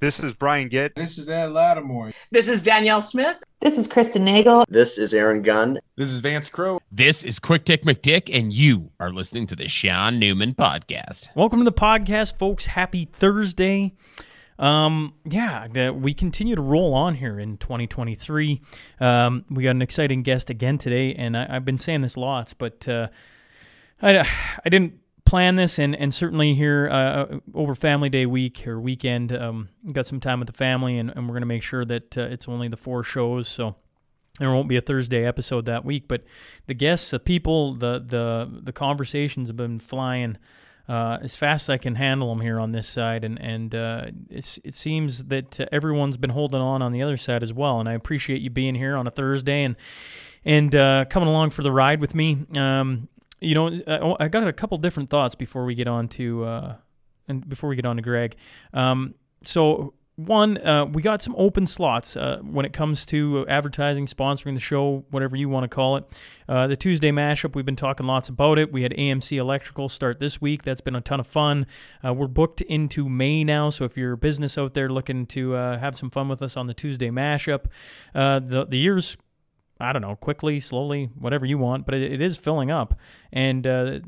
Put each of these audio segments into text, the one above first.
This is Brian Gitt. This is Ed Lattimore. This is Danielle Smith. This is Kristen Nagle. This is Aaron Gunn. This is Vance Crowe. This is Quick Dick McDick, and you are listening to the Shaun Newman Podcast. Welcome to the podcast, folks. Happy Thursday. Um, yeah, we continue to roll on here in 2023. Um, we got an exciting guest again today, and I, have been saying this lots, but uh, I, I didn't plan this, and, and certainly here uh, over Family Day week or weekend, um, got some time with the family, and, and we're going to make sure that uh, it's only the four shows. So there won't be a Thursday episode that week. But the guests, the people, the the the conversations have been flying. Uh, as fast as I can handle them here on this side, and and uh, it seems that everyone's been holding on on the other side as well. And I appreciate you being here on a Thursday and and uh, coming along for the ride with me. Um, you know, I got a couple different thoughts before we get on to uh, and before we get on to Greg. Um, so one, uh, we got some open slots uh, when it comes to advertising, sponsoring the show, whatever you want to call it. Uh, the Tuesday mashup, we've been talking lots about it. We had AMC Electrical start this week. That's been a ton of fun. Uh, we're booked into May now, so if you're a business out there looking to uh, have some fun with us on the Tuesday mashup, uh, the the year's I don't know, quickly, slowly, whatever you want, but it, it is filling up. And uh,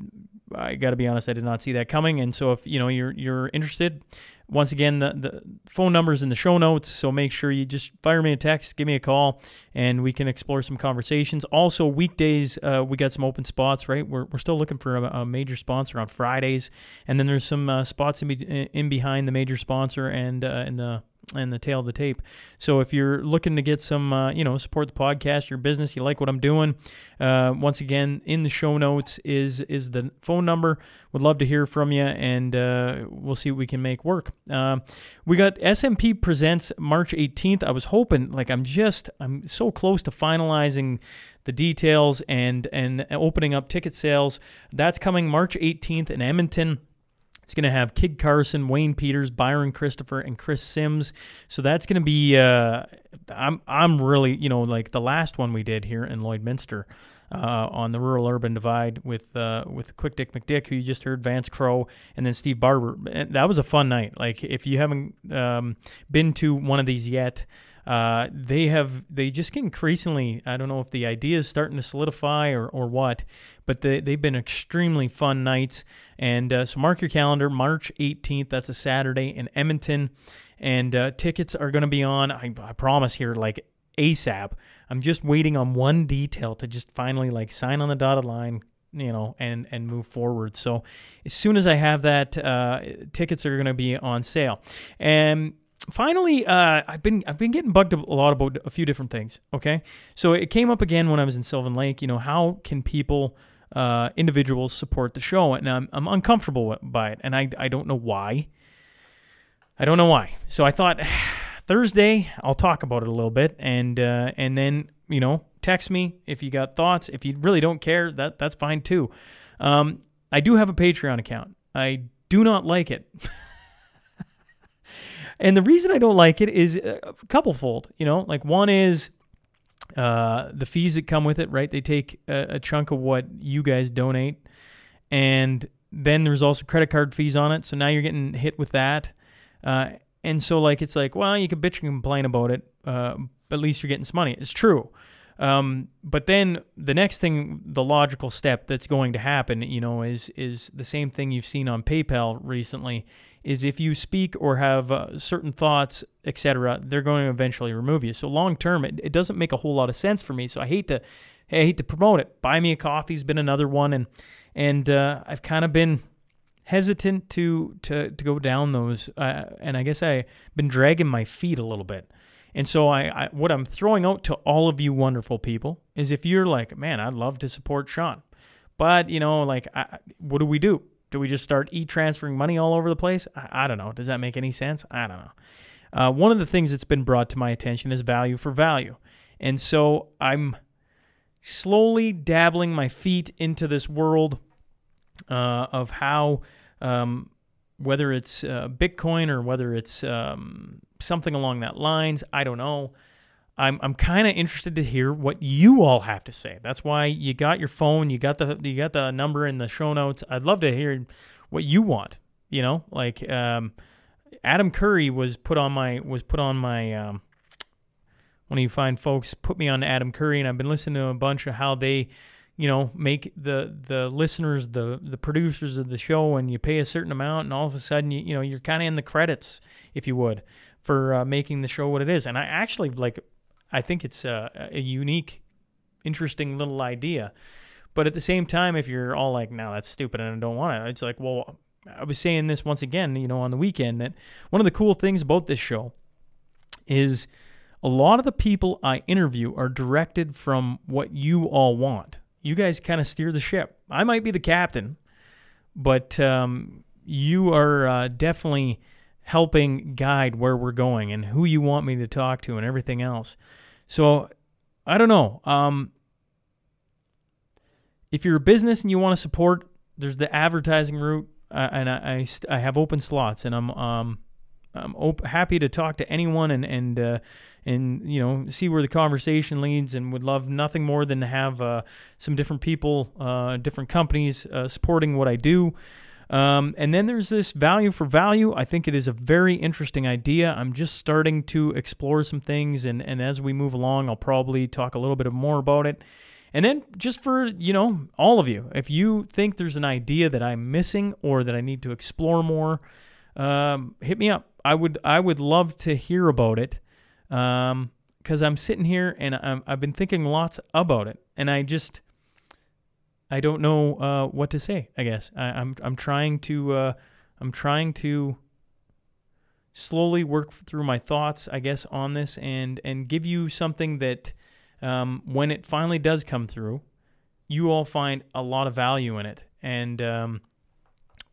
I got to be honest, I did not see that coming. And so if you know you're you're interested, once again, the, the phone number's in the show notes, so make sure you just fire me a text, give me a call, and we can explore some conversations. Also, weekdays, uh, we got some open spots, right? We're, we're still looking for a, a major sponsor on Fridays, and then there's some uh, spots in, be, in behind the major sponsor and uh, in the and the tail of the tape. So if you're looking to get some, uh, you know, support the podcast, your business, you like what I'm doing, uh, once again, in the show notes is is the phone number. Would love to hear from you, and uh, we'll see what we can make work. Um, we got SMP presents March 18th. I was hoping, like, I'm just, I'm so close to finalizing the details and and opening up ticket sales. That's coming March 18th in Edmonton. It's going to have Kid Carson, Wayne Peters, Byron Christopher, and Chris Sims. So that's going to be. Uh, I'm I'm really you know like the last one we did here in Lloydminster. Uh, on the rural urban divide with uh, with Quick Dick McDick, who you just heard, Vance Crowe, and then Steve Barber. And that was a fun night. Like if you haven't um, been to one of these yet, uh, they have they just get increasingly. I don't know if the idea is starting to solidify or, or what, but they they've been extremely fun nights. And uh, so mark your calendar, March 18th. That's a Saturday in Edmonton, and uh, tickets are going to be on. I, I promise here, like ASAP. I'm just waiting on one detail to just finally like sign on the dotted line, you know, and and move forward. So as soon as I have that, uh, tickets are going to be on sale. And finally, uh, I've been I've been getting bugged a lot about a few different things. Okay, so it came up again when I was in Sylvan Lake. You know, how can people, uh, individuals, support the show? And I'm I'm uncomfortable by it, and I I don't know why. I don't know why. So I thought Thursday I'll talk about it a little bit, and uh, and then you know text me if you got thoughts. If you really don't care, that that's fine too. Um, I do have a Patreon account. I do not like it. And the reason I don't like it is a couple fold. You know, like one is uh, the fees that come with it, right? They take a, a, chunk of what you guys donate, and then there's also credit card fees on it. So now you're getting hit with that. Uh, and so, like, it's like, well, you can bitch and complain about it, uh, but at least you're getting some money. It's true. Um, but then the next thing, the logical step that's going to happen, you know, is is the same thing you've seen on PayPal recently is if you speak or have uh, certain thoughts, etc., they're going to eventually remove you. So long term, it, it doesn't make a whole lot of sense for me. So I hate to, I hate to promote it. Buy me a coffee's been another one, and and uh, I've kind of been hesitant to to to go down those, uh, and I guess I've been dragging my feet a little bit. And so I, I, what I'm throwing out to all of you wonderful people is if you're like, man, I'd love to support Shaun, but you know, like, I, what do we do? Do we just start e-transferring money all over the place? I, I don't know. Does that make any sense? I don't know. Uh, one of the things that's been brought to my attention is value for value. And so I'm slowly dabbling my feet into this world uh, of how, um, whether it's uh, Bitcoin or whether it's um, something along that lines, I don't know. I'm I'm kind of interested to hear what you all have to say. That's why you got your phone, you got the you got the number in the show notes. I'd love to hear what you want. You know, like um, Adam Curry was put on my was put on my um, one of you fine folks put me on Adam Curry, and I've been listening to a bunch of how they, you know, make the the listeners the the producers of the show, and you pay a certain amount, and all of a sudden you you know you're kind of in the credits, if you would, for uh, making the show what it is. And I actually like, I think it's a, a unique, interesting little idea. But at the same time, if you're all like, "No, that's stupid," and I don't want it, it's like, well, I was saying this once again, you know, on the weekend that one of the cool things about this show is a lot of the people I interview are directed from what you all want. You guys kind of steer the ship. I might be the captain, but um, you are uh, definitely helping guide where we're going and who you want me to talk to and everything else. So I don't know. Um, if you're a business and you want to support, there's the advertising route, uh, and I, I, I have open slots, and I'm um I'm op- happy to talk to anyone and and uh, and you know see where the conversation leads, and would love nothing more than to have uh, some different people, uh, different companies uh, supporting what I do. Um, and then there's this value for value. I think it is a very interesting idea. I'm just starting to explore some things, and and as we move along, I'll probably talk a little bit more about it. And then just for, you know, all of you, if you think there's an idea that I'm missing or that I need to explore more, um, hit me up. I would I would love to hear about it because um, I'm sitting here and i have been thinking lots about it, and I just I don't know uh, what to say. I guess I, am I'm, I'm trying to uh, I'm trying to slowly work through my thoughts, I guess, on this and and give you something that um, when it finally does come through, you all find a lot of value in it and um,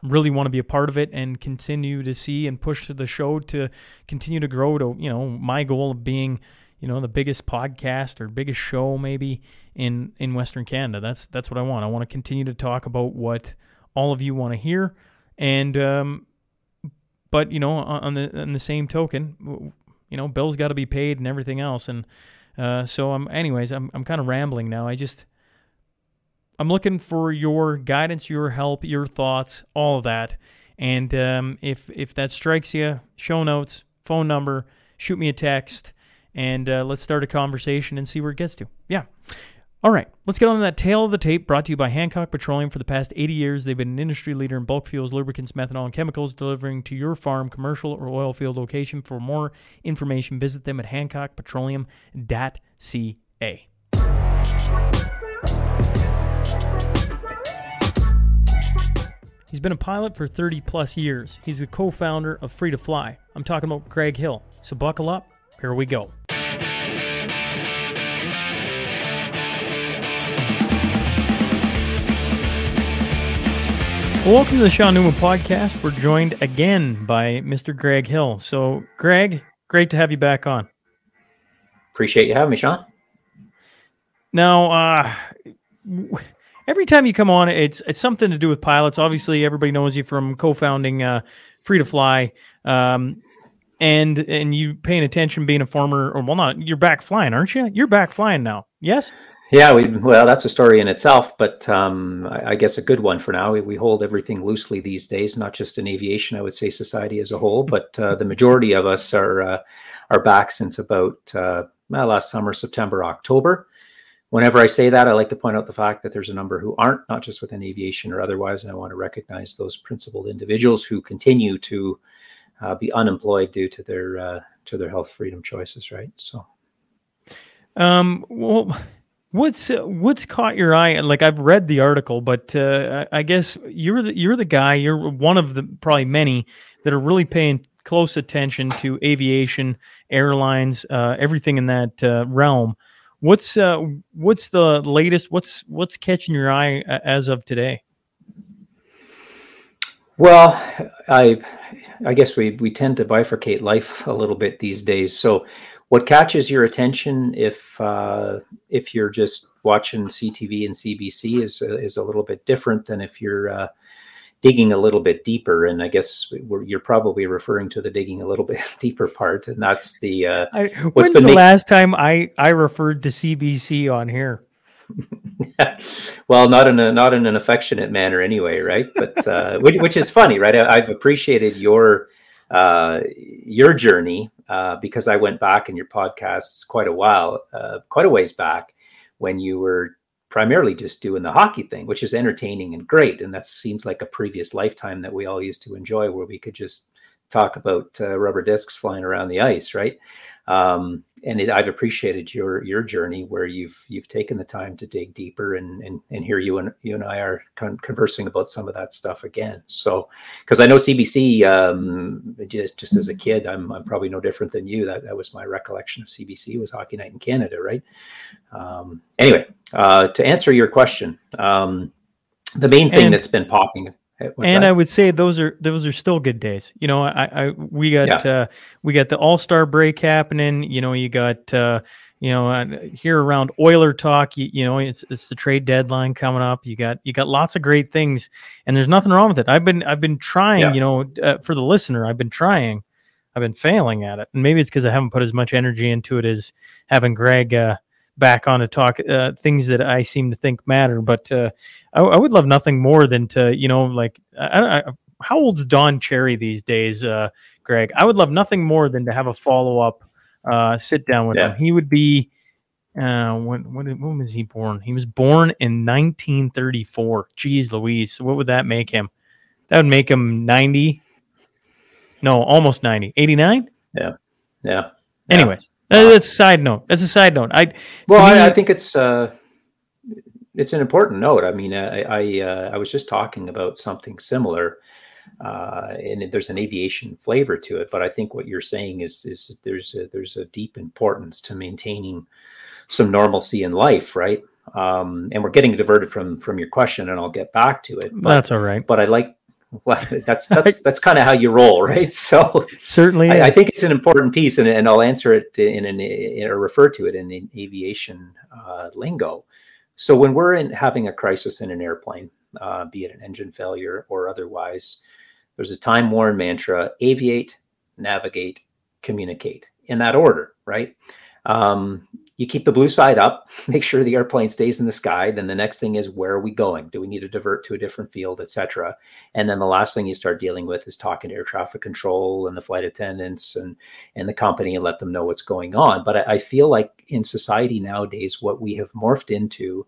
really want to be a part of it and continue to see and push the show to continue to grow to you know my goal of being you know the biggest podcast or biggest show maybe in in Western Canada. That's that's what I want. I want to continue to talk about what all of you want to hear, and um, but you know on the on the same token, you know bills got to be paid and everything else, and uh, so I'm, anyways, I'm I'm kind of rambling now. I just I'm looking for your guidance, your help, your thoughts, all of that. And um, if if that strikes you, show notes, phone number, shoot me a text, and uh, let's start a conversation and see where it gets to. Yeah. All right, let's get on to that tail of the tape brought to you by Hancock Petroleum. For the past 80 years, they've been an industry leader in bulk fuels, lubricants, methanol, and chemicals, delivering to your farm, commercial, or oil field location. For more information, visit them at hancockpetroleum.ca. He's been a pilot for 30 plus years. He's the co founder of Free to Fly. I'm talking about Greg Hill. So buckle up. Here we go. Welcome to the Shaun Newman podcast. We're joined again by Mr. Greg Hill. So, Greg, great to have you back on. Appreciate you having me, Shaun. Now, uh, every time you come on, it's it's something to do with pilots. Obviously, everybody knows you from co-founding uh, Free to Fly, um, and and you paying attention, being a former, or well, not you're back flying, aren't you? You're back flying now. Yes. Yeah, we, well, that's a story in itself, but um, I, I, guess a good one for now. We, we, hold everything loosely these days, not just in aviation. I would say society as a whole, but uh, the majority of us are uh, are back since about uh, last summer, September, October. Whenever I say that, I like to point out the fact that there's a number who aren't, not just within aviation or otherwise, and I want to recognize those principled individuals who continue to uh, be unemployed due to their uh, to their health freedom choices. Right. So, um, well What's uh, what's caught your eye? Like I've read the article, but uh, I guess you're the you're the guy. You're one of the probably many that are really paying close attention to aviation, airlines, uh, everything in that uh, realm. What's uh, what's the latest? What's what's catching your eye as of today? Well, I I guess we we tend to bifurcate life a little bit these days. So what catches your attention if uh, if you're just watching CTV and CBC is is a little bit different than if you're uh, digging a little bit deeper. And I guess you're probably referring to the digging a little bit deeper part, and that's the. Uh, I, when's the last time I I referred to CBC on here? well, not in a not in an affectionate manner, anyway, right? But uh, which, which is funny, right? I, have appreciated your uh, your journey uh, because I went back in your podcasts quite a while, uh, quite a ways back, when you were primarily just doing the hockey thing, which is entertaining and great, and that seems like a previous lifetime that we all used to enjoy, where we could just talk about uh, rubber discs flying around the ice, right? Um, and it, I've appreciated your your journey where you've you've taken the time to dig deeper and and, and here you and you and I are con- conversing about some of that stuff again. So because I know CBC um, just just as a kid, I'm I'm probably no different than you. That that was my recollection of CBC was Hockey Night in Canada, right? Um, anyway, uh, to answer your question, um, the main thing And- that's been popping. And that? I would say those are those are still good days. You know, I, I we got uh, we got the All Star break happening. You know, you got uh, you know uh, here around Oiler talk. You, you know, it's it's the trade deadline coming up. You got you got lots of great things, and there's nothing wrong with it. I've been I've been trying. Yeah. You know, uh, for the listener, I've been trying. I've been failing at it, and maybe it's because I haven't put as much energy into it as having Greg. Back on to talk uh, things that I seem to think matter. But uh, I, I would love nothing more than to, you know, like, I, I, how old's Don Cherry these days, uh, Greg? I would love nothing more than to have a follow up uh, sit down with Yeah. him. He would be. Uh, when, when when was he born? He was born in 1934. Jeez Louise. So what would that make him? That would make him 90. No, almost 90. 89? yeah. Yeah. Anyways, that's a side note. That's a side note. I Well, I, I think it's uh, it's an important note. I mean, I I, uh, I was just talking about something similar, uh, and there's an aviation flavor to it. But I think what you're saying is is there's a, there's a deep importance to maintaining some normalcy in life, right? Um, and we're getting diverted from from your question, and I'll get back to it. But that's all right. but I like. Well, that's that's that's kind of how you roll, right? So Certainly, I, I think it's an important piece, and, and I'll answer it in an in, or refer to it in, in aviation uh, lingo. So when we're in having a crisis in an airplane, uh, be it an engine failure or otherwise, there's a time worn mantra: aviate, navigate, communicate in that order, right? Um, you keep the blue side up, make sure the airplane stays in the sky. Then the next thing is where are we going? Do we need to divert to a different field, etc. And then the last thing you start dealing with is talking to air traffic control and the flight attendants and and the company and let them know what's going on. But I, I feel like in society nowadays, what we have morphed into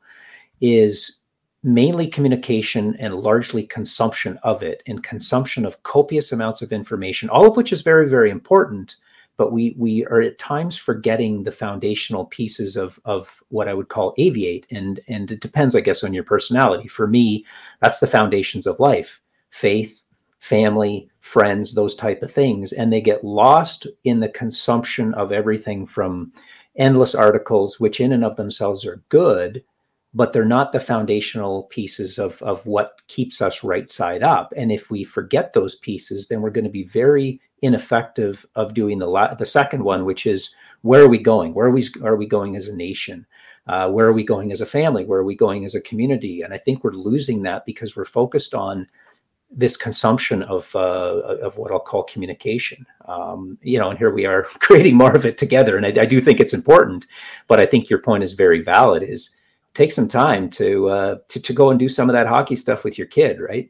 is mainly communication and largely consumption of it and consumption of copious amounts of information, all of which is very, very important. But we we are at times forgetting the foundational pieces of of what I would call aviate, and and it depends, I guess, on your personality. For me, that's the foundations of life: faith, family, friends, those type of things, and they get lost in the consumption of everything from endless articles, which in and of themselves are good, but they're not the foundational pieces of of what keeps us right side up. And if we forget those pieces, then we're going to be very ineffective of doing the la- the second one, which is where are we going? Where are we are we going as a nation? Uh, where are we going as a family? Where are we going as a community? And I think we're losing that because we're focused on this consumption of uh, of what I'll call communication. Um, you know, and here we are creating more of it together. And I, I do think it's important, but I think your point is very valid. Is take some time to uh, to to go and do some of that hockey stuff with your kid, right?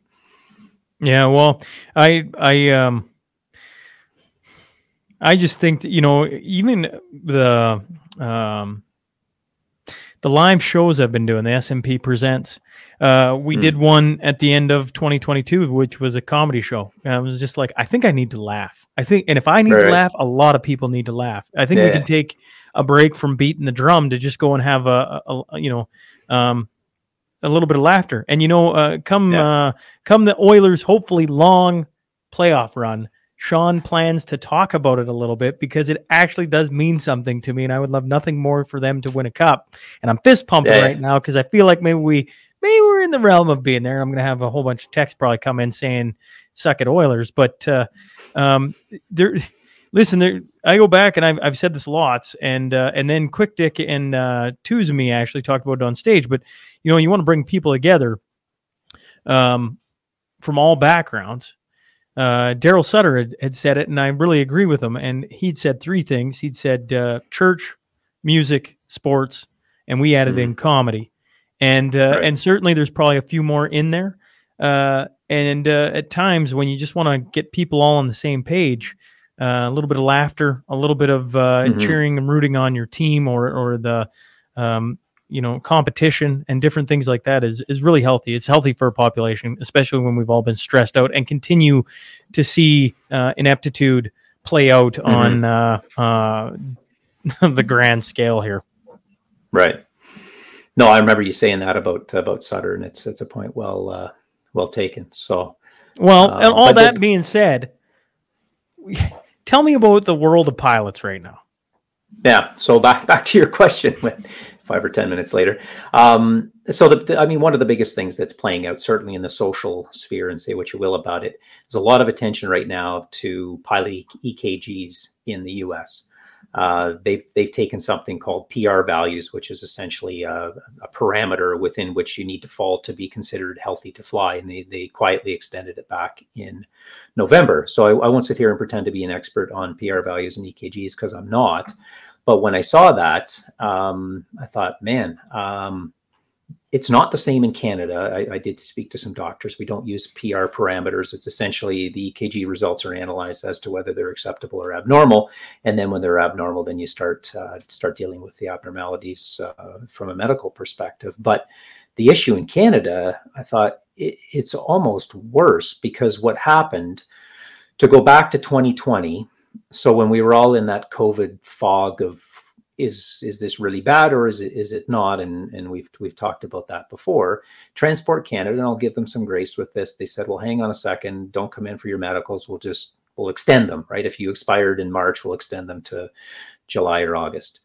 Yeah, well, I I um I just think that, you know even the um the live shows I've been doing the SMP presents. Uh, we Hmm. did one at the end of 2022, which was a comedy show. And I was just like, I think I need to laugh. I think, and if I need Right. to laugh, a lot of people need to laugh. I think we can take a break from beating the drum to just go and have a, a, a you know, um, a little bit of laughter. And you know, uh, come Yeah. uh, come the Oilers' hopefully long playoff run. Sean plans to talk about it a little bit because it actually does mean something to me, and I would love nothing more for them to win a cup. And I'm fist pumping Yeah. right now because I feel like maybe we maybe we're in the realm of being there. I'm going to have a whole bunch of texts probably come in saying "suck it, Oilers," but uh, um, there. Listen, there. I go back and I've, I've said this lots, and uh, and then Quick Dick and uh, Twos me actually talked about it on stage. But you know, you want to bring people together, um, from all backgrounds. Uh, Darryl Sutter had, had said it, and I really agree with him. And he'd said three things. He'd said uh, church, music, sports, and we added in comedy. And uh, Right. and certainly there's probably a few more in there. Uh, and uh, at times when you just want to get people all on the same page, uh, a little bit of laughter, a little bit of uh, Mhm. cheering and rooting on your team or or the um, you know competition and different things like that is is really healthy. It's healthy for a population, especially when we've all been stressed out and continue to see uh, ineptitude play out on uh, uh, the grand scale here. Right. No, I remember you saying that about about Sutter, and it's it's a point well uh, well taken. So Well, Um, and all that the- being said, tell me about the world of pilots right now. yeah, so back back to your question. Five or ten minutes later, um, so the, the- I mean, one of the biggest things that's playing out, certainly in the social sphere, and say what you will about it, there's a lot of attention right now to pilot EKGs in the U.S. Uh, they've they've taken something called PR values, which is essentially a, a parameter within which you need to fall to be considered healthy to fly, and they they quietly extended it back in November. So I, I won't sit here and pretend to be an expert on PR values and EKGs because I'm not. But when I saw that, um, I thought, man, um, it's not the same in Canada. I, I did speak to some doctors. We don't use PR parameters. It's essentially the EKG results are analyzed as to whether they're acceptable or abnormal, and then when they're abnormal, then you start uh, start dealing with the abnormalities uh, from a medical perspective. But the issue in Canada, I thought it, it's almost worse because what happened to go back to 2020 so when we were all in that covid fog of is is this really bad or is it is it not? And and we've we've talked about that before. Transport canada and i'll give them some grace with this they said well hang on a second. Don't come in for your medicals. We'll just we'll extend them right? If you expired in march we'll extend them to july or august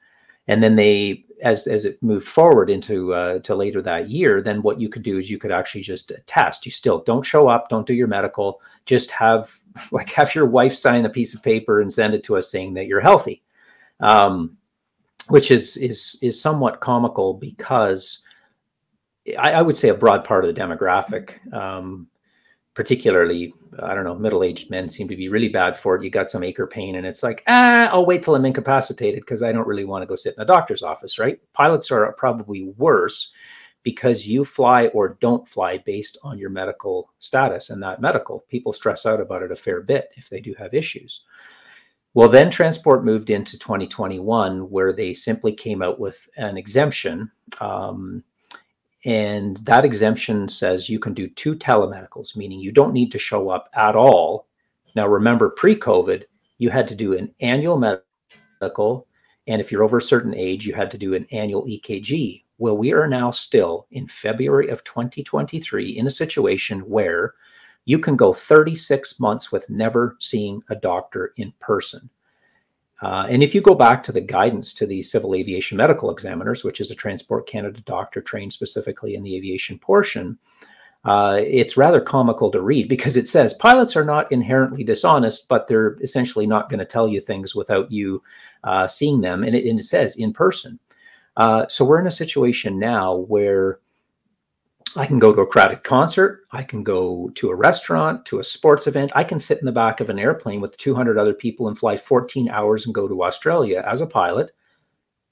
and then they as as it moved forward into uh, to later that year then what you could do is you could actually just test. You still don't show up don't do your medical just have like have your wife sign a piece of paper and send it to us saying that you're healthy. Um, which is is is somewhat comical because I, I would say a broad part of the demographic um, particularly i don't know middle-aged men seem to be really bad for it. You got some acre pain and it's like ah i'll wait till i'm incapacitated because i don't really want to go sit in a doctor's office right? Pilots are probably worse because you fly or don't fly based on your medical status and that medical. People stress out about it a fair bit if they do have issues. Well then transport moved into 2021 where they simply came out with an exemption um, and that exemption says you can do two telemedicals, meaning you don't need to show up at all. Now, remember, pre COVID, you had to do an annual medical. And if you're over a certain age, you had to do an annual EKG. Well, we are now still in February of 2023 in a situation where you can go 36 months with never seeing a doctor in person. Uh, and if you go back to the guidance to the civil aviation medical examiners, which is a Transport Canada doctor trained specifically in the aviation portion, uh, it's rather comical to read because it says pilots are not inherently dishonest, but they're essentially not going to tell you things without you uh, seeing them. And it, and it says in person. Uh, so we're in a situation now where I can go to a crowded concert. I can go to a restaurant, to a sports event. I can sit in the back of an airplane with 200 other people and fly 14 hours and go to Australia as a pilot.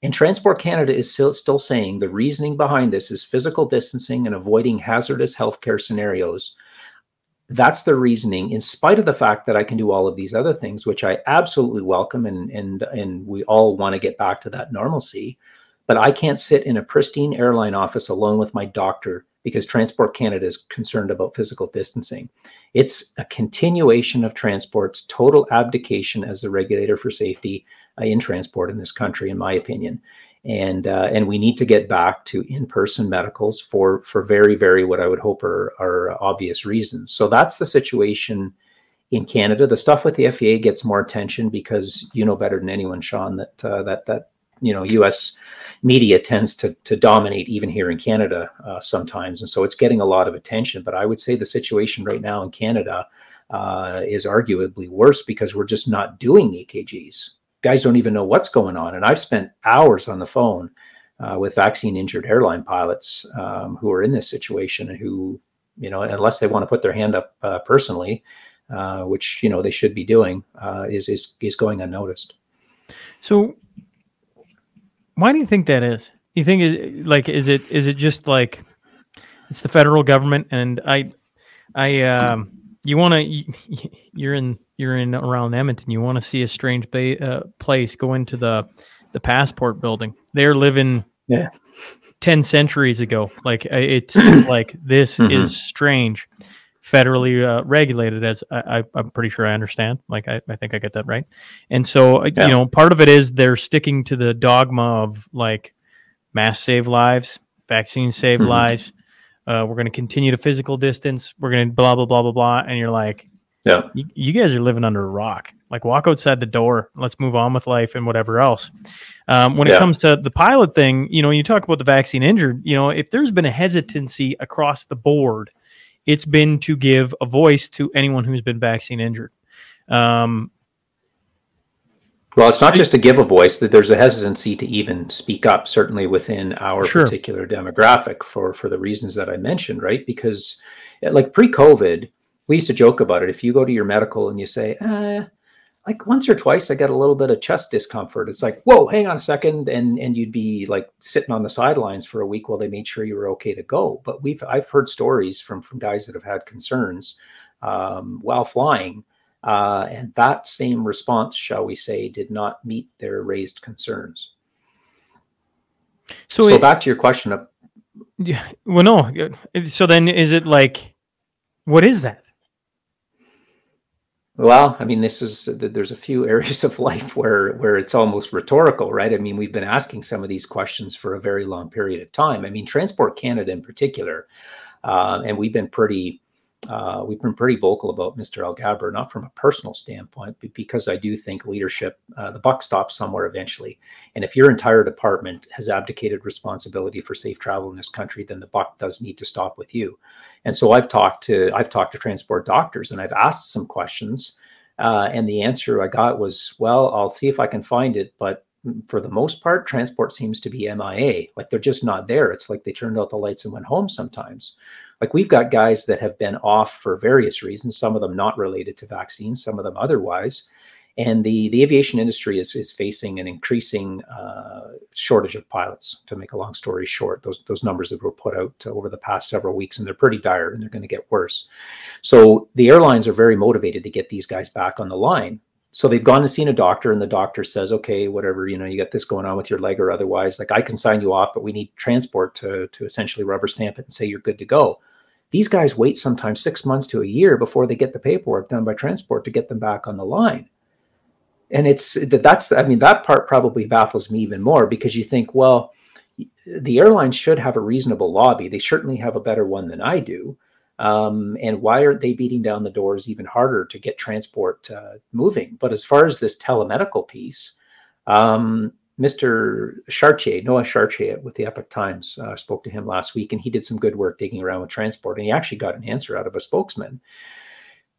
And Transport Canada is still, still saying the reasoning behind this is physical distancing and avoiding hazardous healthcare scenarios. That's the reasoning, in spite of the fact that I can do all of these other things, which I absolutely welcome, and and and we all want to get back to that normalcy. But I can't sit in a pristine airline office alone with my doctor because Transport Canada is concerned about physical distancing. It's a continuation of transport's total abdication as the regulator for safety uh, in transport in this country, in my opinion. And uh, and we need to get back to in-person medicals for for very very what I would hope are are obvious reasons. So that's the situation in Canada. The stuff with the FAA gets more attention because you know better than anyone, Shaun, that uh, that that you know U.S. media tends to to dominate even here in Canada uh, sometimes, and so it's getting a lot of attention. But I would say the situation right now in Canada uh, is arguably worse because we're just not doing EKGs. Guys don't even know what's going on, and I've spent hours on the phone uh, with vaccine injured airline pilots um, who are in this situation and who, you know, unless they want to put their hand up uh, personally, uh, which you know they should be doing, uh, is is is going unnoticed. So, why do you think that is? You think is like is it is it just like it's the federal government and I I um, you want to you're in you're in around Edmonton. You want to see a strange ba- uh, place? Go into the the passport building. They're living Yeah. ten centuries ago. Like it's, it's like this Mhm. is strange, federally uh, regulated. As I, I, I'm pretty sure I understand. Like I, I think I get that right. And so uh, Yeah. you know, part of it is they're sticking to the dogma of like mass save lives, vaccines save Mhm. lives. Uh, we're going to continue to physical distance. We're going to blah blah blah blah blah. And you're like, Yeah. you, you guys are living under a rock. Like walk outside the door. Let's move on with life and whatever else. Um, when it Yeah. comes to the pilot thing, you know, you talk about the vaccine injured. You know, if there's been a hesitancy across the board, it's been to give a voice to anyone who's been vaccine injured. Um, Well, it's not just to give a voice; that there's a hesitancy to even speak up. Certainly within our Sure. particular demographic, for for the reasons that I mentioned, right? Because, like pre-COVID, we used to joke about it. If you go to your medical and you say, uh, like once or twice, I got a little bit of chest discomfort. It's like, whoa, hang on a second, and and you'd be like sitting on the sidelines for a week while they made sure you were okay to go. But we've I've heard stories from from guys that have had concerns um, while flying. Uh, and that same response, shall we say, did not meet their raised concerns. so, So, it- back to your question of yeah, well, no. So then, is it like, what is that? Well, I mean, this is there's a few areas of life where where it's almost rhetorical, right? I mean, we've been asking some of these questions for a very long period of time. I mean, Transport Canada in particular, uh, and we've been pretty uh, we've been pretty vocal about Mr. Al Alghabra, not from a personal standpoint, but because I do think leadership, uh, the buck stops somewhere eventually. And if your entire department has abdicated responsibility for safe travel in this country, then the buck does need to stop with you. And so I've talked to I've talked to transport doctors and I've asked some questions, uh, and the answer I got was, "Well, I'll see if I can find it, but." For the most part, transport seems to be MIA. Like they're just not there. It's like they turned out the lights and went home sometimes. Like we've got guys that have been off for various reasons some of them not related to vaccines some of them otherwise. And the the aviation industry is is facing an increasing uh, shortage of pilots to make a long story short. Those those numbers that were put out over the past several weeks and they're pretty dire and they're going to get worse. So the airlines are very motivated to get these guys back on the line so they've gone and seen a doctor and the doctor says okay whatever you know you got this going on with your leg or otherwise like i can sign you off but we need transport to to essentially rubber stamp it and say you're good to go. These guys wait sometimes six months to a year before they get the paperwork done by transport to get them back on the line. And it's that that's i mean that part probably baffles me even more because you think well the airlines should have a reasonable lobby. They certainly have a better one than i do um, and why aren't they beating down the doors even harder to get transport uh, moving but as far as this telemedical piece um, Mr. Chartier, Noé Chartier with the Epoch Times, uh, spoke to him last week, and he did some good work digging around with transport, and he actually got an answer out of a spokesman.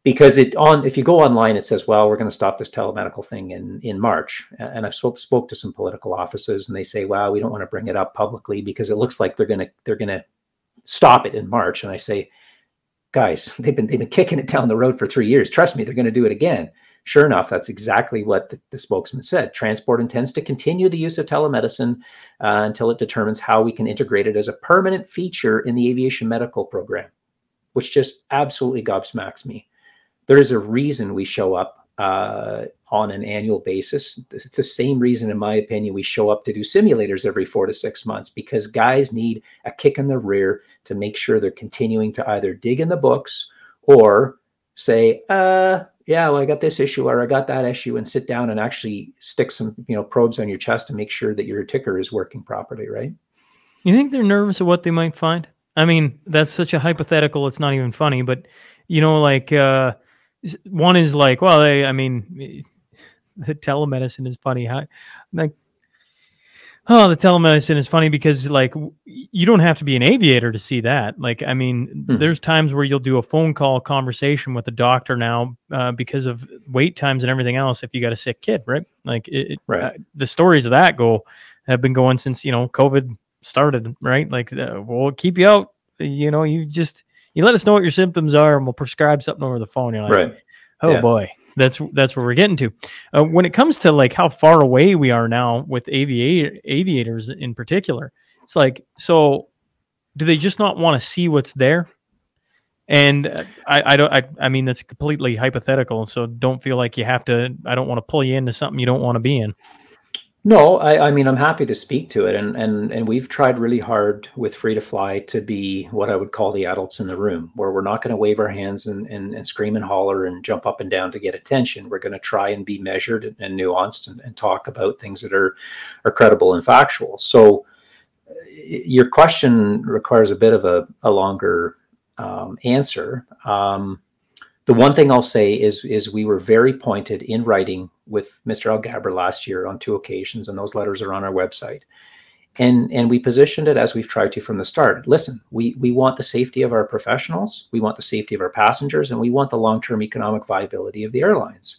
Because it on if you go online, it says, "Well, we're going to stop this telemedical thing in in March." And I've spoke spoke to some political offices, and they say, "Wow, we don't want to bring it up publicly because it looks like they're going to they're going to stop it in March." And I say, "Guys, they've been they've been kicking it down the road for three years. Trust me, they're going to do it again." Sure enough, that's exactly what the, the, spokesman said. Transport intends to continue the use of telemedicine uh, until it determines how we can integrate it as a permanent feature in the aviation medical program, which just absolutely gobsmacks me. There is a reason we show up uh, on an annual basis. It's the same reason, in my opinion, we show up to do simulators every four to six months because guys need a kick in the rear to make sure they're continuing to either dig in the books or say, uh, yeah, well, I got this issue or I got that issue, and sit down and actually stick some, you know, probes on your chest to make sure that your ticker is working properly, right? You think they're nervous of what they might find? I mean, that's such a hypothetical. It's not even funny, but you know, like uh, one is like, well, I, I mean, the telemedicine is funny. How, like, oh, the telemedicine is funny because like you don't have to be an aviator to see that. Like, I mean, mm-hmm. there's times where you'll do a phone call conversation with a doctor now uh, because of wait times and everything else. If you got a sick kid, right? Like, it, right. Uh, the stories of that go have been going since you know COVID started, right? Like, uh, we'll keep you out. You know, you just you let us know what your symptoms are, and we'll prescribe something over the phone. You're like, right. oh yeah. boy, that's that's where we're getting to. Uh, when it comes to like how far away we are now with aviator, aviators in particular, it's like so. Do they just not want to see what's there? And uh, I, I don't. I, I mean, that's completely hypothetical. So don't feel like you have to. I don't want to pull you into something you don't want to be in. No, I, I mean I'm happy to speak to it, and and and we've tried really hard with Free to Fly to be what I would call the adults in the room, where we're not going to wave our hands and, and and scream and holler and jump up and down to get attention. We're going to try and be measured and, and nuanced and, and talk about things that are are credible and factual. So your question requires a bit of a, a longer um, answer. Um, the one thing I'll say is is we were very pointed in writing with Mr. Alghabra last year on two occasions, and those letters are on our website. And and we positioned it as we've tried to from the start. Listen, we we want the safety of our professionals, we want the safety of our passengers, and we want the long term economic viability of the airlines.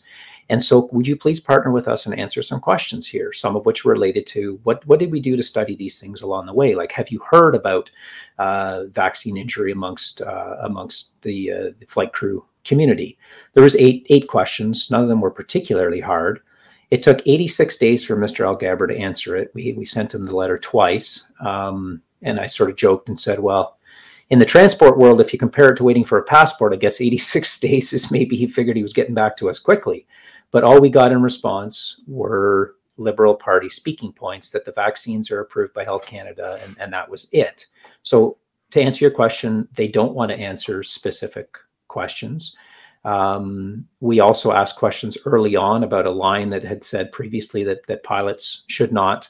And so, would you please partner with us and answer some questions here, some of which related to what what did we do to study these things along the way? Like, have you heard about uh, vaccine injury amongst uh, amongst the, uh, the flight crew community? There was eight eight questions. None of them were particularly hard. It took 86 days for Mr. Al Alghabra to answer it. We we sent him the letter twice, um, and I sort of joked and said, well in the transport world, if you compare it to waiting for a passport, I guess 86 days is maybe he figured he was getting back to us quickly. But all we got in response were Liberal Party speaking points that the vaccines are approved by Health Canada, and, and that was it. So, to answer your question, they don't want to answer specific questions. Um, we also asked questions early on about a line that had said previously that, that pilots should not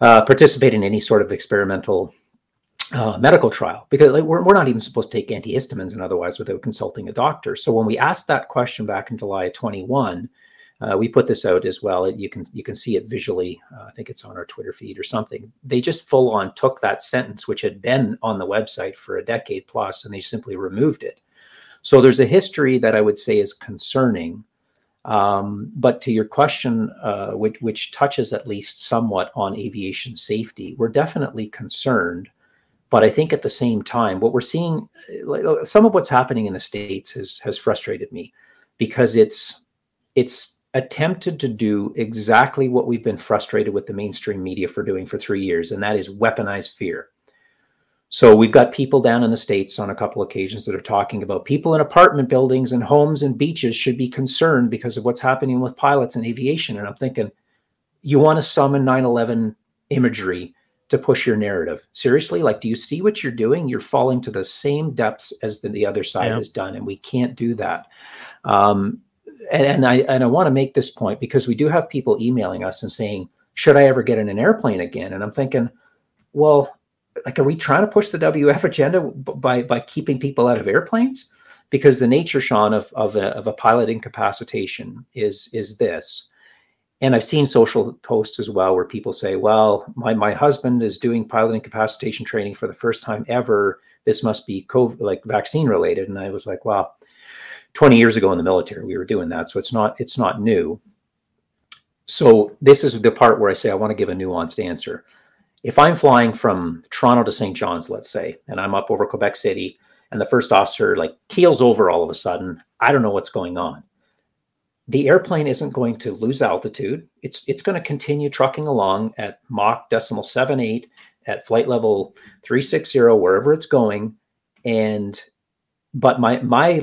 uh, participate in any sort of experimental uh, medical trial because like, we're, we're not even supposed to take antihistamines and otherwise without consulting a doctor. So when we asked that question back in July of 21, uh, we put this out as well. You can you can see it visually. Uh, I think it's on our Twitter feed or something. They just full on took that sentence, which had been on the website for a decade plus, and they simply removed it. So there's a history that I would say is concerning. Um, but to your question, uh, which, which touches at least somewhat on aviation safety, we're definitely concerned but I think at the same time, what we're seeing, some of what's happening in the states has has frustrated me because it's it's attempted to do exactly what we've been frustrated with the mainstream media for doing for three years, and that is weaponize fear. So we've got people down in the states on a couple occasions that are talking about people in apartment buildings and homes and beaches should be concerned because of what's happening with pilots and aviation. And I'm thinking, you want to summon 9/11 imagery to push your narrative. Seriously, like, do you see what you're doing? You're falling to the same depths as the, the other side yeah. has done, and we can't do that. Um, and, and I and I want to make this point because we do have people emailing us and saying, "Should I ever get in an airplane again?" And I'm thinking, well, like, are we trying to push the WF agenda by by keeping people out of airplanes? Because the nature, Shaun, of of a, of a pilot incapacitation is is this and I've seen social posts as well where people say, well, my, my husband is doing pilot incapacitation training for the first time ever. This must be COVID, like vaccine related. And I was like, well, 20 years ago in the military, we were doing that. So it's not, it's not new. So this is the part where I say I want to give a nuanced answer. If I'm flying from Toronto to St. John's, let's say, and I'm up over Quebec City, and the first officer like keels over all of a sudden, I don't know what's going on the airplane isn't going to lose altitude. It's it's going to continue trucking along at Mach decimal seven eight at flight level three six zero wherever it's going, and but my my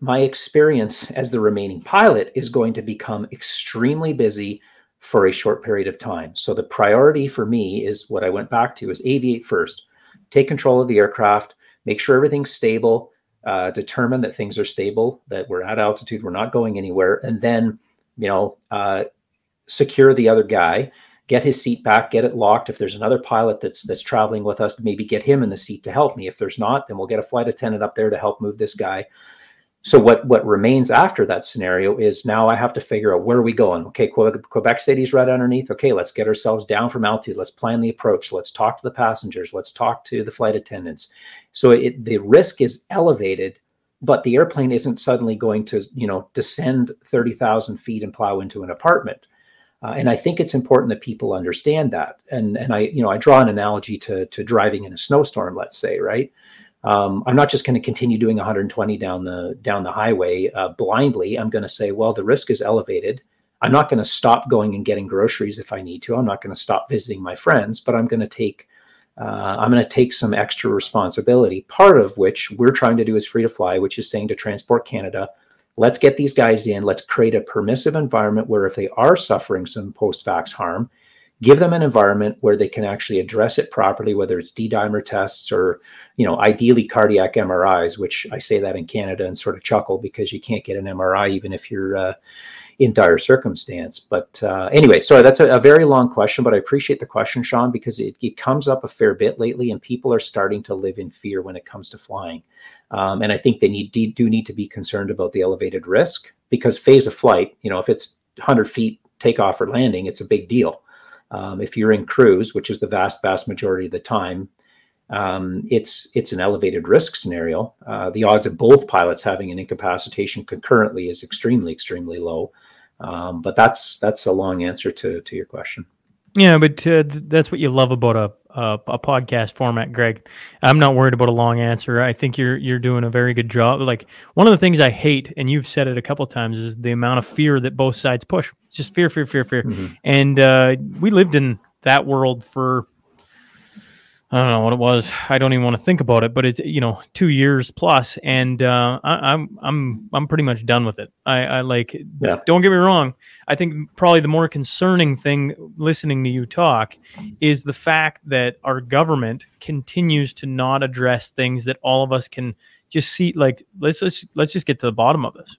my experience as the remaining pilot is going to become extremely busy for a short period of time. So the priority for me is what I went back to is aviate first, take control of the aircraft, make sure everything's stable, uh, determine that things are stable, that we're at altitude, we're not going anywhere, and then, you know, uh, secure the other guy, get his seat back, get it locked. If there's another pilot that's that's traveling with us, maybe get him in the seat to help me. If there's not, then we'll get a flight attendant up there to help move this guy. So what what remains after that scenario is now I have to figure out where are we going. Okay, Quebec, Quebec City's right underneath. Okay, let's get ourselves down from altitude. Let's plan the approach. Let's talk to the passengers. Let's talk to the flight attendants. So it, the risk is elevated, but the airplane isn't suddenly going to you know descend thirty thousand feet and plow into an apartment. Uh, and I think it's important that people understand that. And and I you know I draw an analogy to to driving in a snowstorm. Let's say right um, I'm not just going to continue doing 120 down the down the highway uh, blindly. I'm going to say, well, the risk is elevated. I'm not going to stop going and getting groceries if I need to. I'm not going to stop visiting my friends, but I'm going to take uh, I'm going to take some extra responsibility. Part of which we're trying to do is free to fly, which is saying to Transport Canada, let's get these guys in. Let's create a permissive environment where if they are suffering some post-vax harm, give them an environment where they can actually address it properly, whether it's D-dimer tests or, you know, ideally cardiac MRIs, which I say that in Canada and sort of chuckle because you can't get an MRI even if you're uh, in dire circumstance. But uh, anyway, sorry, that's a, a, very long question, but I appreciate the question, Shaun, because it, it, comes up a fair bit lately, and people are starting to live in fear when it comes to flying. Um, and I think they need do need to be concerned about the elevated risk because phase of flight, you know, if it's 100 feet takeoff or landing, it's a big deal. Um, if you're in cruise, which is the vast, vast majority of the time, um, it's it's an elevated risk scenario. Uh, the odds of both pilots having an incapacitation concurrently is extremely, extremely low. Um, but that's that's a long answer to to your question. Yeah, but uh, that's what you love about a, a, a podcast format, Greg. I'm not worried about a long answer. I think you're you're doing a very good job. Like one of the things I hate, and you've said it a couple times, is the amount of fear that both sides push. It's just fear, fear, fear, fear. Mm-hmm. And uh, we lived in that world for I don't know what it was. I don't even want to think about it, but it's you know two years plus, and uh, I, am I'm, I'm I'm pretty much done with it. I, I like. Yeah. Don't get me wrong. I think probably the more concerning thing listening to you talk is the fact that our government continues to not address things that all of us can just see. Like let's let's let's just get to the bottom of this.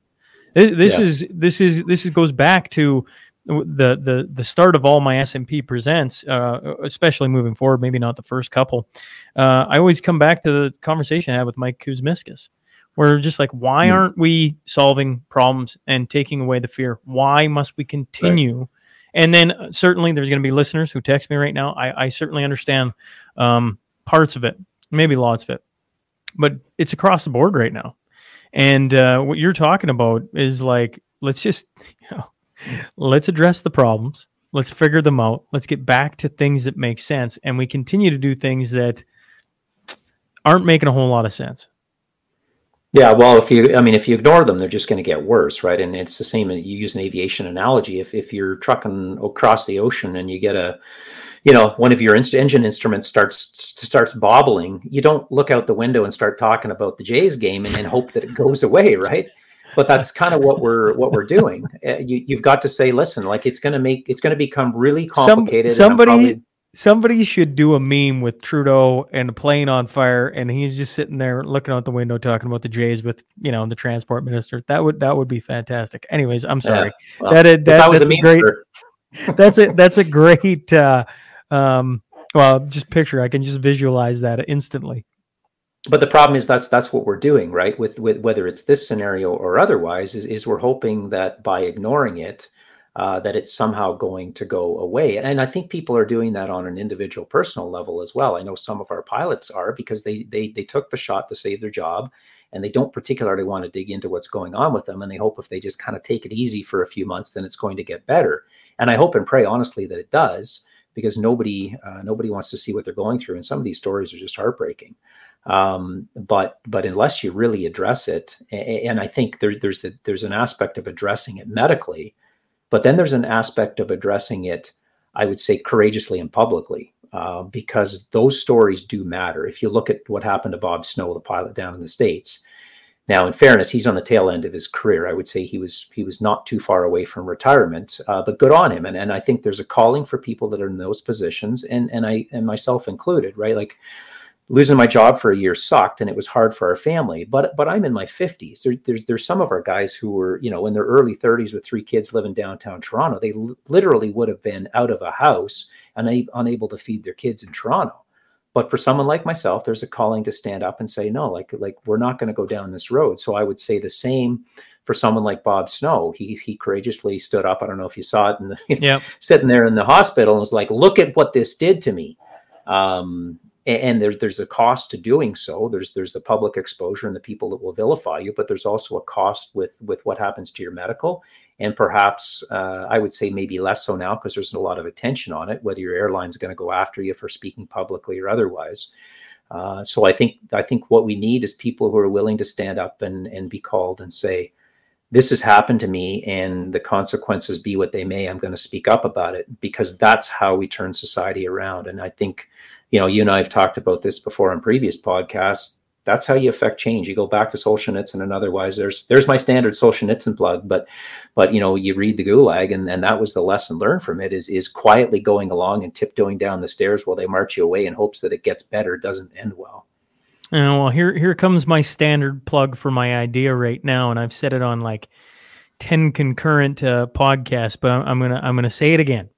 This yeah. is this is this is, goes back to the the the start of all my S and P presents, uh, especially moving forward, maybe not the first couple. Uh, I always come back to the conversation I had with Mike Kuzmiskas, where just like, why mm. aren't we solving problems and taking away the fear? Why must we continue? Right. And then uh, certainly there's going to be listeners who text me right now. I, I certainly understand um, parts of it, maybe lots of it, but it's across the board right now. And uh, what you're talking about is like, let's just, you know, let's address the problems. Let's figure them out. Let's get back to things that make sense. And we continue to do things that aren't making a whole lot of sense. Yeah, well, if you, I mean, if you ignore them, they're just going to get worse, right? And it's the same. You use an aviation analogy. If if you're trucking across the ocean and you get a, you know, one of your inst- engine instruments starts starts bobbling, you don't look out the window and start talking about the Jays game and then hope that it goes away, right? But that's kind of what we're what we're doing. Uh, you, you've got to say, listen, like it's going to make it's going to become really complicated. Some, somebody probably... somebody should do a meme with Trudeau and a plane on fire, and he's just sitting there looking out the window talking about the Jays with you know the transport minister. That would that would be fantastic. Anyways, I'm sorry. Yeah, well, that, that, that was a great. that's a that's a great. Uh, um, well, just picture. I can just visualize that instantly but the problem is that's that's what we're doing right? With with whether it's this scenario or otherwise is, is we're hoping that by ignoring it uh, that it's somehow going to go away. And i think people are doing that on an individual personal level as well. I know some of our pilots are because they they they took the shot to save their job and they don't particularly want to dig into what's going on with them and they hope if they just kind of take it easy for a few months then it's going to get better. And i hope and pray honestly that it does because nobody uh, nobody wants to see what they're going through and some of these stories are just heartbreaking um, but but unless you really address it, and I think there, there's a, there's an aspect of addressing it medically, but then there's an aspect of addressing it, I would say, courageously and publicly, uh, because those stories do matter. If you look at what happened to Bob Snow, the pilot down in the states. Now, in fairness, he's on the tail end of his career. I would say he was he was not too far away from retirement, uh, but good on him. And and I think there's a calling for people that are in those positions, and and I and myself included, right? Like losing my job for a year sucked and it was hard for our family but but i'm in my 50s there, there's there's some of our guys who were you know in their early 30s with three kids living downtown toronto they l- literally would have been out of a house and a- unable to feed their kids in toronto but for someone like myself there's a calling to stand up and say no like like we're not going to go down this road so i would say the same for someone like Bob Snow. He he courageously stood up. I don't know if you saw it, in the, yep. sitting there in the hospital and was like, "Look at what this did to me." Um, and there's there's a cost to doing so. There's there's the public exposure and the people that will vilify you, but there's also a cost with with what happens to your medical, and perhaps uh, I would say maybe less so now because there's a lot of attention on it, whether your airline's going to go after you for speaking publicly or otherwise. Uh, so I think I think what we need is people who are willing to stand up and and be called and say, this has happened to me and the consequences be what they may i'm going to speak up about it because that's how we turn society around and i think you know, you and I have talked about this before on previous podcasts. That's how you affect change. You go back to Solzhenitsyn and otherwise there's there's my standard Solzhenitsyn plug, but but you know, you read the Gulag and, and that was the lesson learned from it is is quietly going along and tiptoeing down the stairs while they march you away in hopes that it gets better, doesn't end well. Uh, well, here here comes my standard plug for my idea right now, and I've said it on like ten concurrent uh, podcasts, but I'm, I'm, gonna I'm gonna say it again.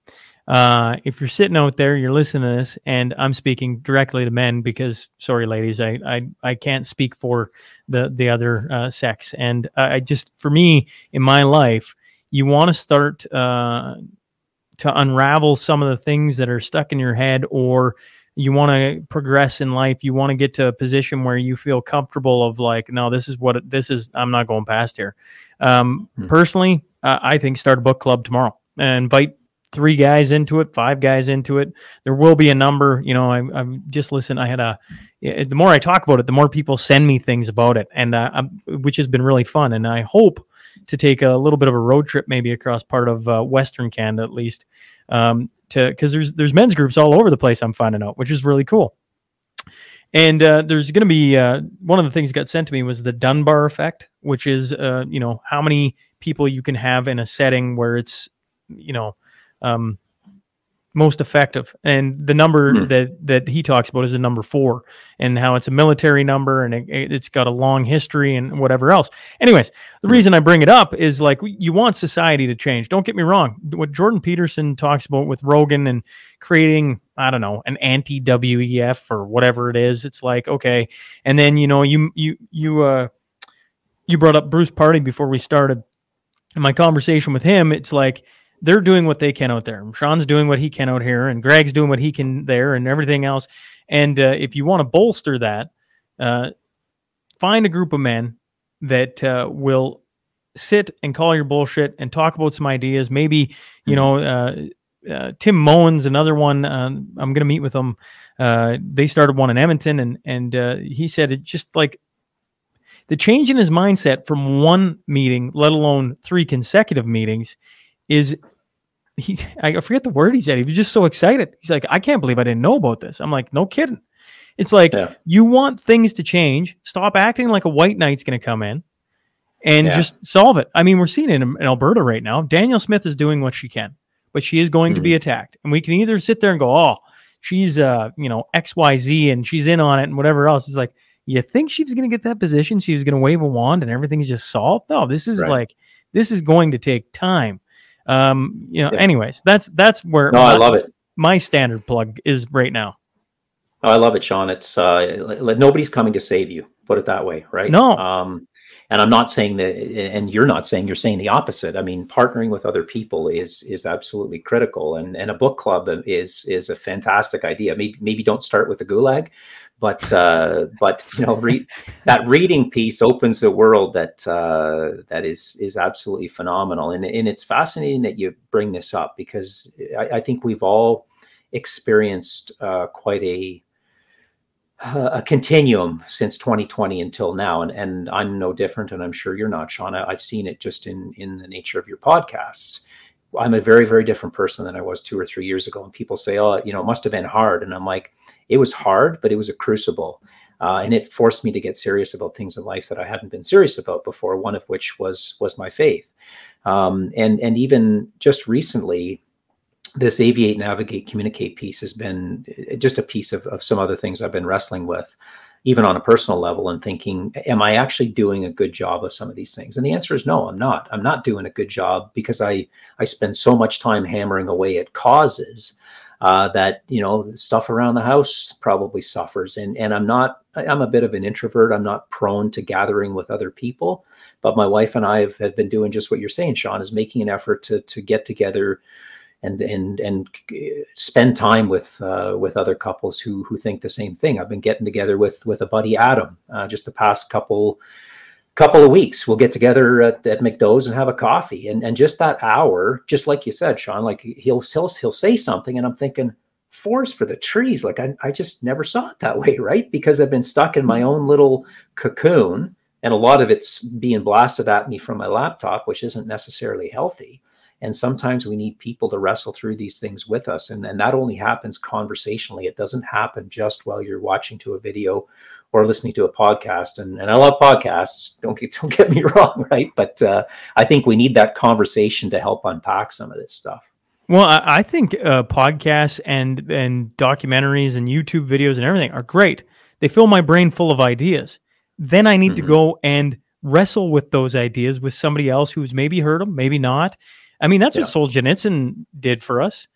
Uh, if you're sitting out there, you're listening to this, and I'm speaking directly to men because, sorry, ladies, I I, I can't speak for the the other uh, sex, and I just for me in my life, you want to start uh, to unravel some of the things that are stuck in your head or you want to progress in life. You want to get to a position where you feel comfortable of like no this is what this is i'm not going past here. Um, hmm. personally uh, i think start a book club tomorrow and invite three guys into it five guys into it there will be a number you know i i'm just listen i had a the more i talk about it the more people send me things about it and uh, which has been really fun and i hope to take a little bit of a road trip maybe across part of uh, western canada at least um, to because there's there's men's groups all over the place. I'm finding out, which is really cool. And uh, there's going to be uh, one of the things that got sent to me was the Dunbar effect, which is uh, you know how many people you can have in a setting where it's you know um, most effective. And the number hmm. that that he talks about is the number four, and how it's a military number, and it, has got a long history and whatever else. Anyways, the hmm. reason I bring it up is like you want society to change. Don't get me wrong. What Jordan Peterson talks about with Rogan and creating, I don't know, an anti WEF or whatever it is. It's like okay, and then you know you you you uh you brought up Bruce Pardy before we started. In my conversation with him, it's like they're doing what they can out there. Shaun's doing what he can out here, and Greg's doing what he can there, and everything else. And uh, if you want to bolster that, uh, find a group of men that uh, will sit and call your bullshit and talk about some ideas. Maybe you know uh, uh, Tim Moen's another one. Uh, I'm going to meet with them. they started one in Edmonton, and and he said it just like the change in his mindset from one meeting, let alone three consecutive meetings is he I forget the word he said. He was just so excited. He's like, I can't believe I didn't know about this. I'm like, no kidding. It's like yeah. you want things to change. Stop acting like a white knight's going to come in and yeah. just solve it. I mean, we're seeing it in, in, Alberta right now. Danielle Smith is doing what she can, but she is going mm-hmm. to be hmm. attacked. And we can either sit there and go, oh, she's, uh, you know, XYZ and she's in on it and whatever else. It's like, you think she's going to get that position? She's going to wave a wand and everything's just solved? No, this is right. like, this is going to take time. Um, you know, yeah. anyways, that's that's where no, my, I love it. My standard plug is right now. Oh, I love it, Shaun. It's uh, nobody's coming to save you. Put it that way, right? No. Um, and I'm not saying that, and you're not saying you're saying the opposite. I mean, partnering with other people is is absolutely critical, and and a book club is is a fantastic idea. Maybe maybe don't start with the Gulag, but uh, but you know re- that reading piece opens a world that uh, that is is absolutely phenomenal. And, and it's fascinating that you bring this up because I, I think we've all experienced uh, quite a a continuum since 2020 until now. And and I'm no different and I'm sure you're not Shaun I've seen it just in in the nature of your podcasts I'm a very very different person than I was 2 or 3 years ago and people say oh you know it must have been hard and I'm like it was hard, but it was a crucible. Uh, and it forced me to get serious about things in life that I hadn't been serious about before. One of which was was my faith, um, and and even just recently, this aviate, navigate, communicate piece has been uh, just a piece of, of some other things I've been wrestling with, even on a personal level, and thinking, am I actually doing a good job of some of these things? And the answer is no, I'm not. I'm not doing a good job because I I spend so much time hammering away at causes uh, that you know stuff around the house probably suffers and and i'm not i'm a bit of an introvert i'm not prone to gathering with other people but my wife and i have, have been doing just what you're saying shaun is making an effort to to get together and and and spend time with uh, with other couples who who think the same thing. I've been getting together with with a buddy Adam uh, just the past couple couple of weeks. We'll get together at, at mcdo's and have a coffee. And, and just that hour just like you said shaun like he'll, he'll he'll say something and i'm thinking forest for the trees. Like I, I just never saw it that way right? Because i've been stuck in my own little cocoon and a lot of it's being blasted at me from my laptop which isn't necessarily healthy And sometimes we need people to wrestle through these things with us. And, and that only happens conversationally. It doesn't happen just while you're watching to a video or listening to a podcast. And, and I love podcasts. Don't get, don't get me wrong, right? But uh, I think we need that conversation to help unpack some of this stuff. Well, I, I think uh, podcasts and and documentaries and YouTube videos and everything are great. They fill my brain full of ideas. Then I need mm-hmm. to go and wrestle with those ideas with somebody else who's maybe heard them, maybe not. I mean, that's yeah. what Solzhenitsyn did for us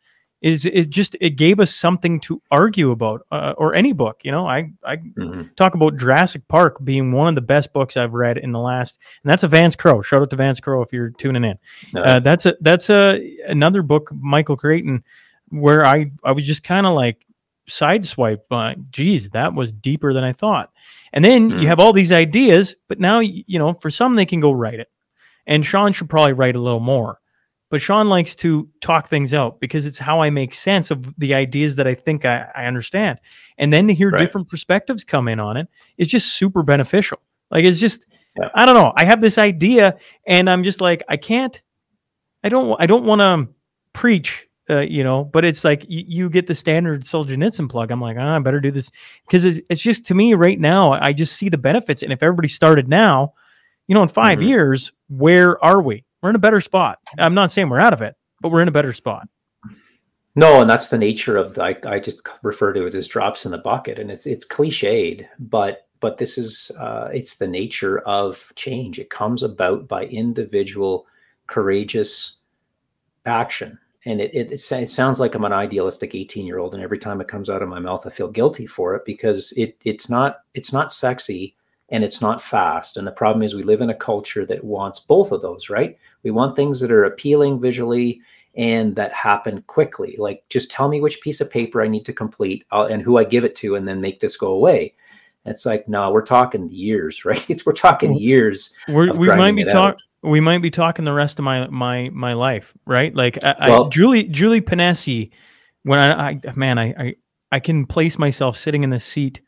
is it just it gave us something to argue about uh, or any book you know i i mm-hmm. talk about jurassic park being one of the best books i've read in the last and that's a vance crowe shout out to vance crowe if you're tuning in no. uh, that's a that's a another book michael crichton where i i was just kind of like sideswipe uh, geez that was deeper than i thought and then mm-hmm. you have all these ideas but now you know for some they can go write it and shaun should probably write a little more but Shaun likes to talk things out because it's how I make sense of the ideas that I think I, I understand. And then to hear right. different perspectives come in on it is just super beneficial. Like it's just, yeah. I don't know. I have this idea and I'm just like, I can't, I don't, I don't want to preach, uh, you know, but it's like you, you get the standard Solzhenitsyn plug. I'm like, oh, I better do this because it's, it's just to me right now, I just see the benefits. And if everybody started now, you know, in 5 mm-hmm. years, where are we? We're in a better spot. I'm not saying we're out of it, but we're in a better spot. No, and that's the nature of I, I just refer to it as drops in the bucket, and it's it's cliched, but but this is uh, it's the nature of change. It comes about by individual courageous action, and it it, it, it sounds like I'm an idealistic 18 year old, and every time it comes out of my mouth, I feel guilty for it because it it's not it's not sexy and it's not fast. And the problem is we live in a culture that wants both of those, right? We want things that are appealing visually and that happen quickly. Like just tell me which piece of paper I need to complete I'll, and who I give it to, and then make this go away. It's like no, we're talking years, right? It's, we're talking mm-hmm. years. We're, we might be talking. We might be talking the rest of my my my life, right? Like I, well, I, Julie Julie Ponesse, when I, I man, I, I I can place myself sitting in the seat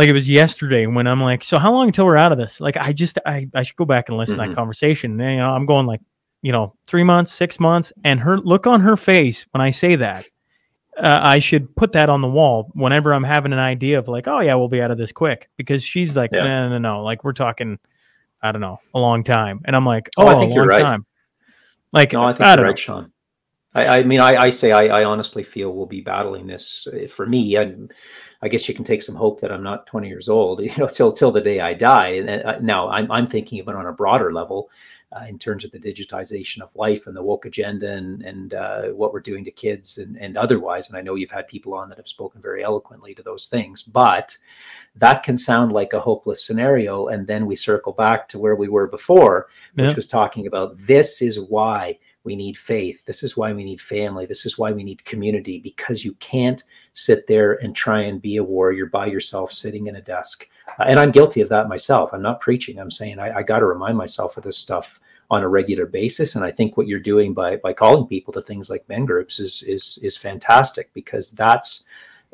like it was yesterday when I'm like, so how long until we're out of this? Like, I just, I, I should go back and listen mm-hmm. to that mm-hmm. conversation. And, you know, I'm going like, you know, three months, six months, and her look on her face when I say that, uh, I should put that on the wall whenever I'm having an idea of like, oh yeah, we'll be out of this quick because she's like, yeah. no, no, no, like we're talking, I don't know, a long time, and I'm like, oh, oh I think you're right. Time. Like, no, I think I you're right, Shaun. I, I mean, I, I say I, I honestly feel we'll be battling this uh, for me and I guess you can take some hope that I'm not 20 years old, you know, till till the day I die. And uh, now I'm I'm thinking of it on a broader level, uh, in terms of the digitization of life and the woke agenda and and uh, what we're doing to kids and and otherwise. And I know you've had people on that have spoken very eloquently to those things, but that can sound like a hopeless scenario. And then we circle back to where we were before, which yeah. was talking about this is why we need faith. This is why we need family. This is why we need community because you can't sit there and try and be a warrior by yourself sitting in a desk. Uh, and I'm guilty of that myself. I'm not preaching. I'm saying I, I got to remind myself of this stuff on a regular basis. And I think what you're doing by by calling people to things like men groups is is is fantastic because that's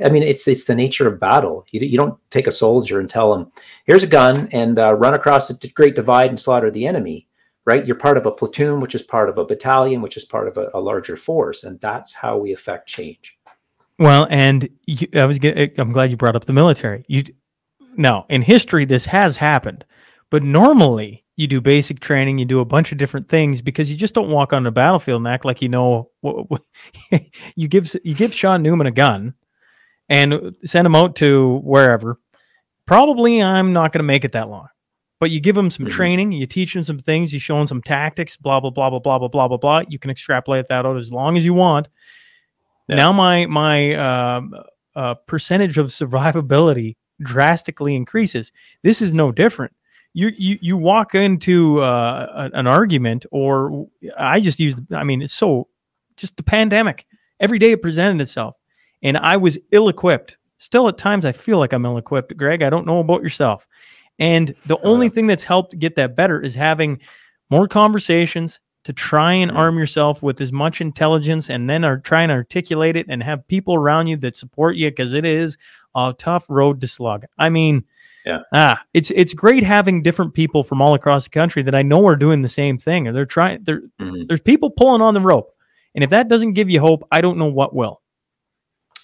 I mean, it's it's the nature of battle. You, you don't take a soldier and tell him, "Here's a gun and uh, run across the Great Divide and slaughter the enemy." Right? You're part of a platoon, which is part of a battalion, which is part of a, a larger force, and that's how we affect change. Well, and you, I was I'm glad you brought up the military. You now in history this has happened, but normally you do basic training, you do a bunch of different things because you just don't walk on the battlefield and act like you know. What, what, you give you give Shaun Newman a gun and send him out to wherever. Probably I'm not going to make it that long but you give them some mm-hmm. training, you teach them some things, you show them some tactics, blah blah blah blah blah blah blah blah blah. You can extrapolate that out as long as you want. Yeah. Now my my uh, uh, percentage of survivability drastically increases. This is no different. You you you walk into uh, an argument, or I just use. I mean, it's so just the pandemic. Every day it presented itself, and I was ill equipped. Still, at times, I feel like I'm ill equipped. Greg, I don't know about yourself. And the only thing that's helped get that better is having more conversations to try and mm-hmm. arm yourself with as much intelligence and then are trying to articulate it and have people around you that support you because it is a tough road to slug. I mean, Yeah. Ah, it's it's great having different people from all across the country that I know are doing the same thing, and they're trying. There, Mhm. there's people pulling on the rope, and if that doesn't give you hope, I don't know what will.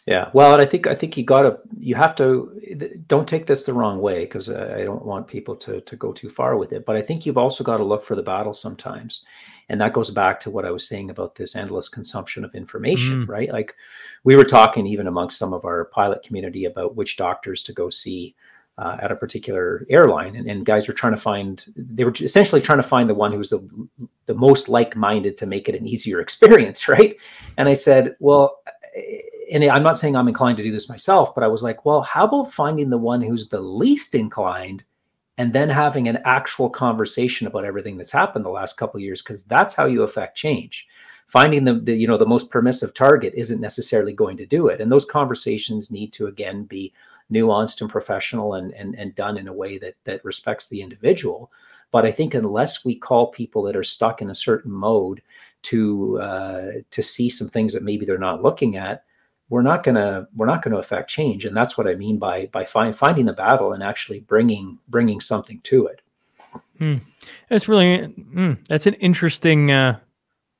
Yeah, well, and I think I think you got to you have to don't take this the wrong way because I don't want people to to go too far with it. But I think you've also got to look for the battle sometimes, and that goes back to what I was saying about this endless consumption of information, right? Like we were talking even amongst some of our pilot community about which doctors to go see uh, at a particular airline, and, and guys were trying to find they were essentially trying to find the one who was the the most like minded to make it an easier experience, right? And I said, well and I'm not saying I'm inclined to do this myself, but I was like, well, how about finding the one who's the least inclined and then having an actual conversation about everything that's happened the last couple years because that's how you affect change. Finding the, the you know the most permissive target isn't necessarily going to do it. And those conversations need to again be nuanced and professional and and, and done in a way that that respects the individual. But I think unless we call people that are stuck in a certain mode to uh, to see some things that maybe they're not looking at, we're not gonna we're not gonna affect change, and that's what I mean by by find, finding the battle and actually bringing bringing something to it. Hmm. That's really hmm, that's an interesting. Uh,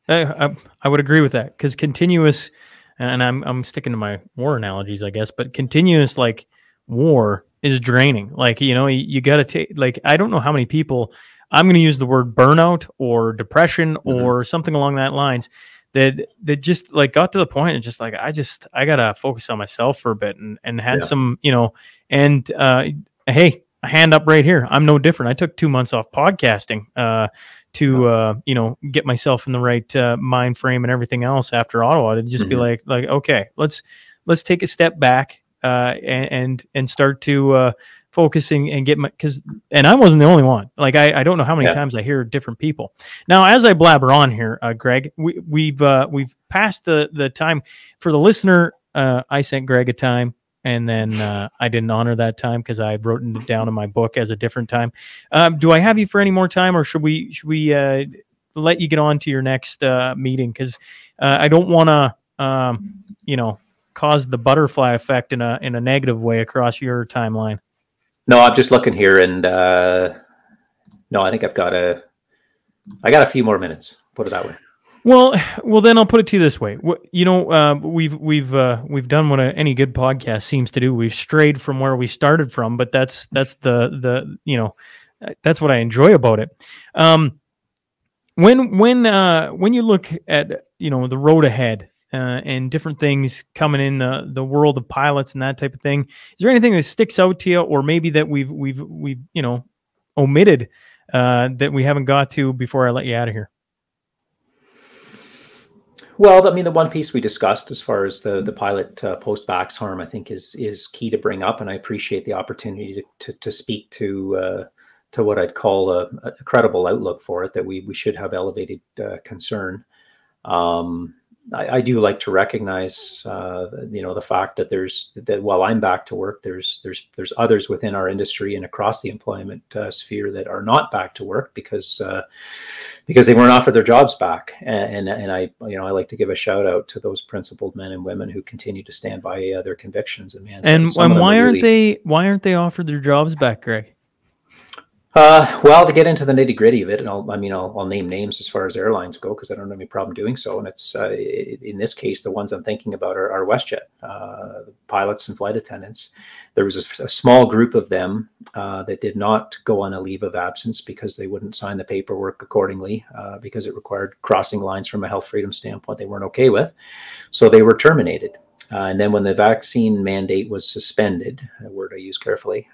I, I, I would agree with that because continuous, and I'm I'm sticking to my war analogies, I guess, but continuous like war is draining. Like you know, you, you got to take like I don't know how many people. I'm going to use the word burnout or depression Mhm. or something along that lines that that just like got to the point and just like I just I gotta focus on myself for a bit and and had Yeah. some you know and uh hey a hand up right here I'm no different I took two months off podcasting uh to uh you know get myself in the right uh, mind frame and everything else after Ottawa to just be Mhm. like like okay let's let's take a step back uh and and, and start to uh focusing and get my because and I wasn't the only one. Like I, I don't know how many Yeah. times I hear different people. Now, as I blabber on here, uh, Greg, we, we've uh, we've passed the the time for the listener. Uh, I sent Greg a time, and then uh, I didn't honor that time because I wrote it down in my book as a different time. Um, do I have you for any more time, or should we should we uh, let you get on to your next uh, meeting? Because uh, I don't want to, um, you know, cause the butterfly effect in a in a negative way across your timeline. No, I'm just looking here, and uh, no, I think I've got a I got a few more minutes. Put it that way. Well, well, then I'll put it to you this way. You know, uh, we've we've uh, we've done what a, any good podcast seems to do. We've strayed from where we started from, but that's that's the the you know that's what I enjoy about it. Um, when when uh, when you look at you know the road ahead uh, and different things coming in the, the world of pilots and that type of thing, is there anything that sticks out to you, or maybe that we've we've we've you know omitted uh, that we haven't got to before I let you out of here? Well, I mean, the one piece we discussed as far as the the pilot uh, post vax harm, I think is is key to bring up, and I appreciate the opportunity to to, to speak to uh, to what I'd call a, a credible outlook for it. That we we should have elevated uh, concern. Um, I, I do like to recognize, uh, you know, the fact that there's that while I'm back to work, there's there's there's others within our industry and across the employment uh, sphere that are not back to work because uh, because they weren't offered their jobs back. And, and and I you know I like to give a shout out to those principled men and women who continue to stand by uh, their convictions. And man, And, and why are aren't really- they why aren't they offered their jobs back, Greg? Uh, well, to get into the nitty gritty of it, and I'll, I mean, I'll, I'll name names as far as airlines go because I don't have any problem doing so. And it's uh, in this case, the ones I'm thinking about are, are WestJet uh, pilots and flight attendants. There was a small group of them uh, that did not go on a leave of absence because they wouldn't sign the paperwork accordingly uh, because it required crossing lines from a health freedom standpoint they weren't okay with. So they were terminated. Uh, and then when the vaccine mandate was suspended, a word I use carefully,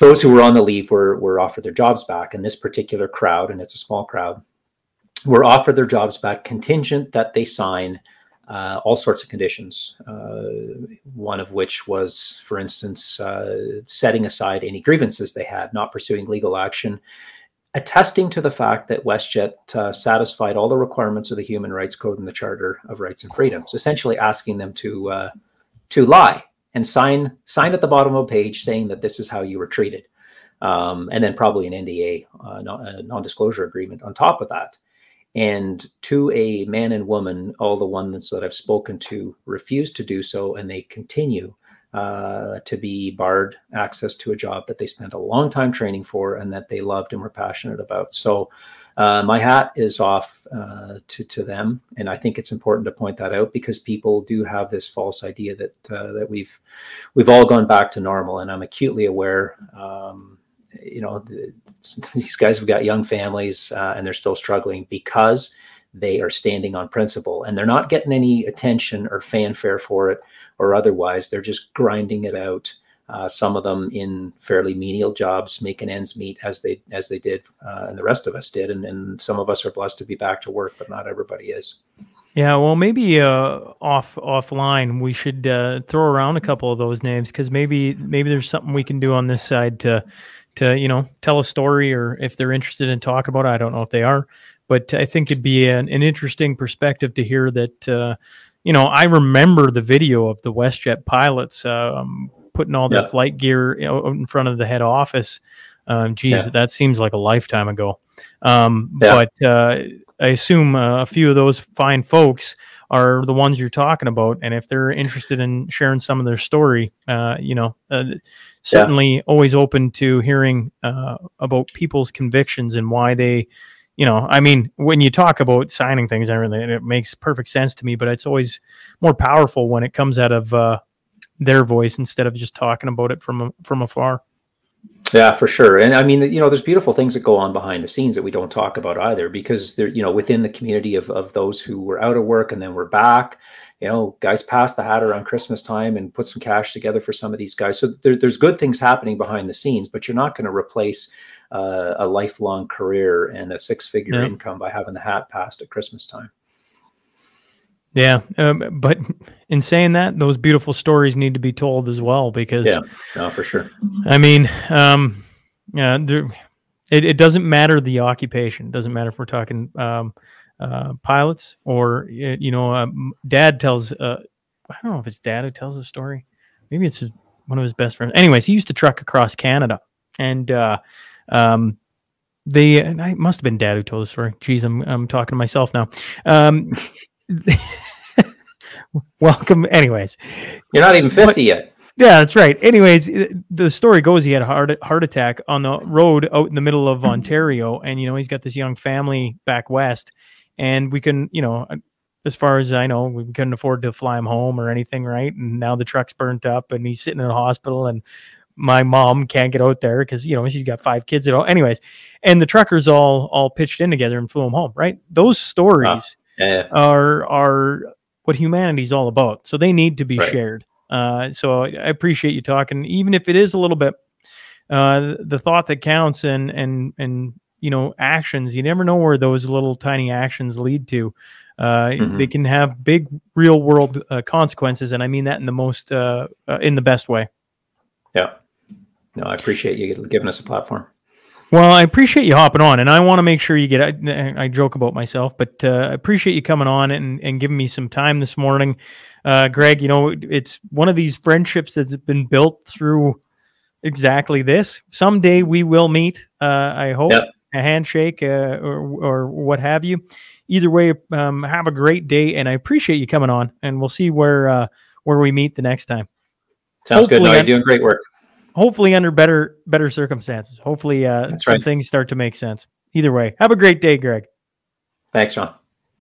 those who were on the leave were were offered their jobs back. And this particular crowd, and it's a small crowd, were offered their jobs back contingent that they sign uh, all sorts of conditions. Uh, one of which was, for instance, uh, setting aside any grievances they had, not pursuing legal action, attesting to the fact that WestJet uh, satisfied all the requirements of the Human Rights Code and the Charter of Rights and Freedoms, essentially asking them to uh, to lie and sign sign at the bottom of a page saying that this is how you were treated, um, and then probably an NDA, uh, non- a non-disclosure agreement on top of that. And to a man and woman, all the ones that I've spoken to refuse to do so, and they continue uh, to be barred access to a job that they spent a long time training for and that they loved and were passionate about. So uh, my hat is off uh, to to them, and I think it's important to point that out because people do have this false idea that uh, that we've we've all gone back to normal, and I'm acutely aware. Um, you know, these guys have got young families uh, and they're still struggling because they are standing on principle and they're not getting any attention or fanfare for it or otherwise. They're just grinding it out. Uh, some of them in fairly menial jobs, making ends meet as they as they did, uh, and the rest of us did. And, and some of us are blessed to be back to work, but not everybody is. Yeah, well, maybe uh, off offline we should uh, throw around a couple of those names because maybe maybe there's something we can do on this side to to you know tell a story or if they're interested in talk about it. I don't know if they are, but I think it'd be an, an interesting perspective to hear that. Uh, you know, I remember the video of the WestJet pilots um, putting all their yeah. flight gear in front of the head office. Um, geez, yeah. that seems like a lifetime ago. Um, yeah. But uh, I assume uh, a few of those fine folks are the ones you're talking about, and if they're interested in sharing some of their story, uh, you know, uh, certainly always open to hearing uh, about people's convictions and why they you know, I mean, when you talk about signing things and everything, it makes perfect sense to me. But it's always more powerful when it comes out of uh, their voice instead of just talking about it from from afar. Yeah, for sure. And I mean, you know, there's beautiful things that go on behind the scenes that we don't talk about either because they're, you know, within the community of, of those who were out of work and then we're back, you know, guys pass the hat around Christmas time and put some cash together for some of these guys. So there, there's good things happening behind the scenes, but you're not going to replace uh, a lifelong career and a six figure yeah. income by having the hat passed at Christmas time. Yeah, um, but in saying that, those beautiful stories need to be told as well because yeah, no, for sure. I mean, um, yeah, there, it, it doesn't matter the occupation. It doesn't matter if we're talking um, uh, pilots or you know, um, Dad tells. Uh, I don't know if it's Dad who tells the story. Maybe it's his, one of his best friends. Anyways, he used to truck across Canada, and uh, um, they I must have been Dad who told the story. Geez, I'm I'm talking to myself now. Um, welcome. Anyways, you're not even 50 but, yet. Yeah, that's right. Anyways, the story goes he had a heart heart attack on the road out in the middle of mm-hmm. Ontario, and you know he's got this young family back west, and we can, you know, as far as I know, we couldn't afford to fly him home or anything, right? And now the truck's burnt up, and he's sitting in a hospital, and my mom can't get out there because you know she's got five kids at all. Anyways, and the truckers all all pitched in together and flew him home. Right? Those stories yeah. are are what humanity's all about. So they need to be right. shared. Uh, so I appreciate you talking, even if it is a little bit uh, the thought that counts and and and you know actions. You never know where those little tiny actions lead to. Uh, mm-hmm. They can have big real world uh, consequences, and I mean that in the most uh, uh, in the best way. Yeah. No, I appreciate you giving us a platform. Well, I appreciate you hopping on, and I want to make sure you get. I, I joke about myself, but uh, I appreciate you coming on and, and giving me some time this morning, uh, Greg. You know, it's one of these friendships that's been built through exactly this. Someday we will meet. Uh, I hope yep. a handshake uh, or or what have you. Either way, um, have a great day, and I appreciate you coming on. And we'll see where uh, where we meet the next time. Sounds Hopefully, good. No, you're doing great work hopefully under better better circumstances. Hopefully, uh, some right. things start to make sense. Either way, have a great day, Greg. Thanks, Shaun.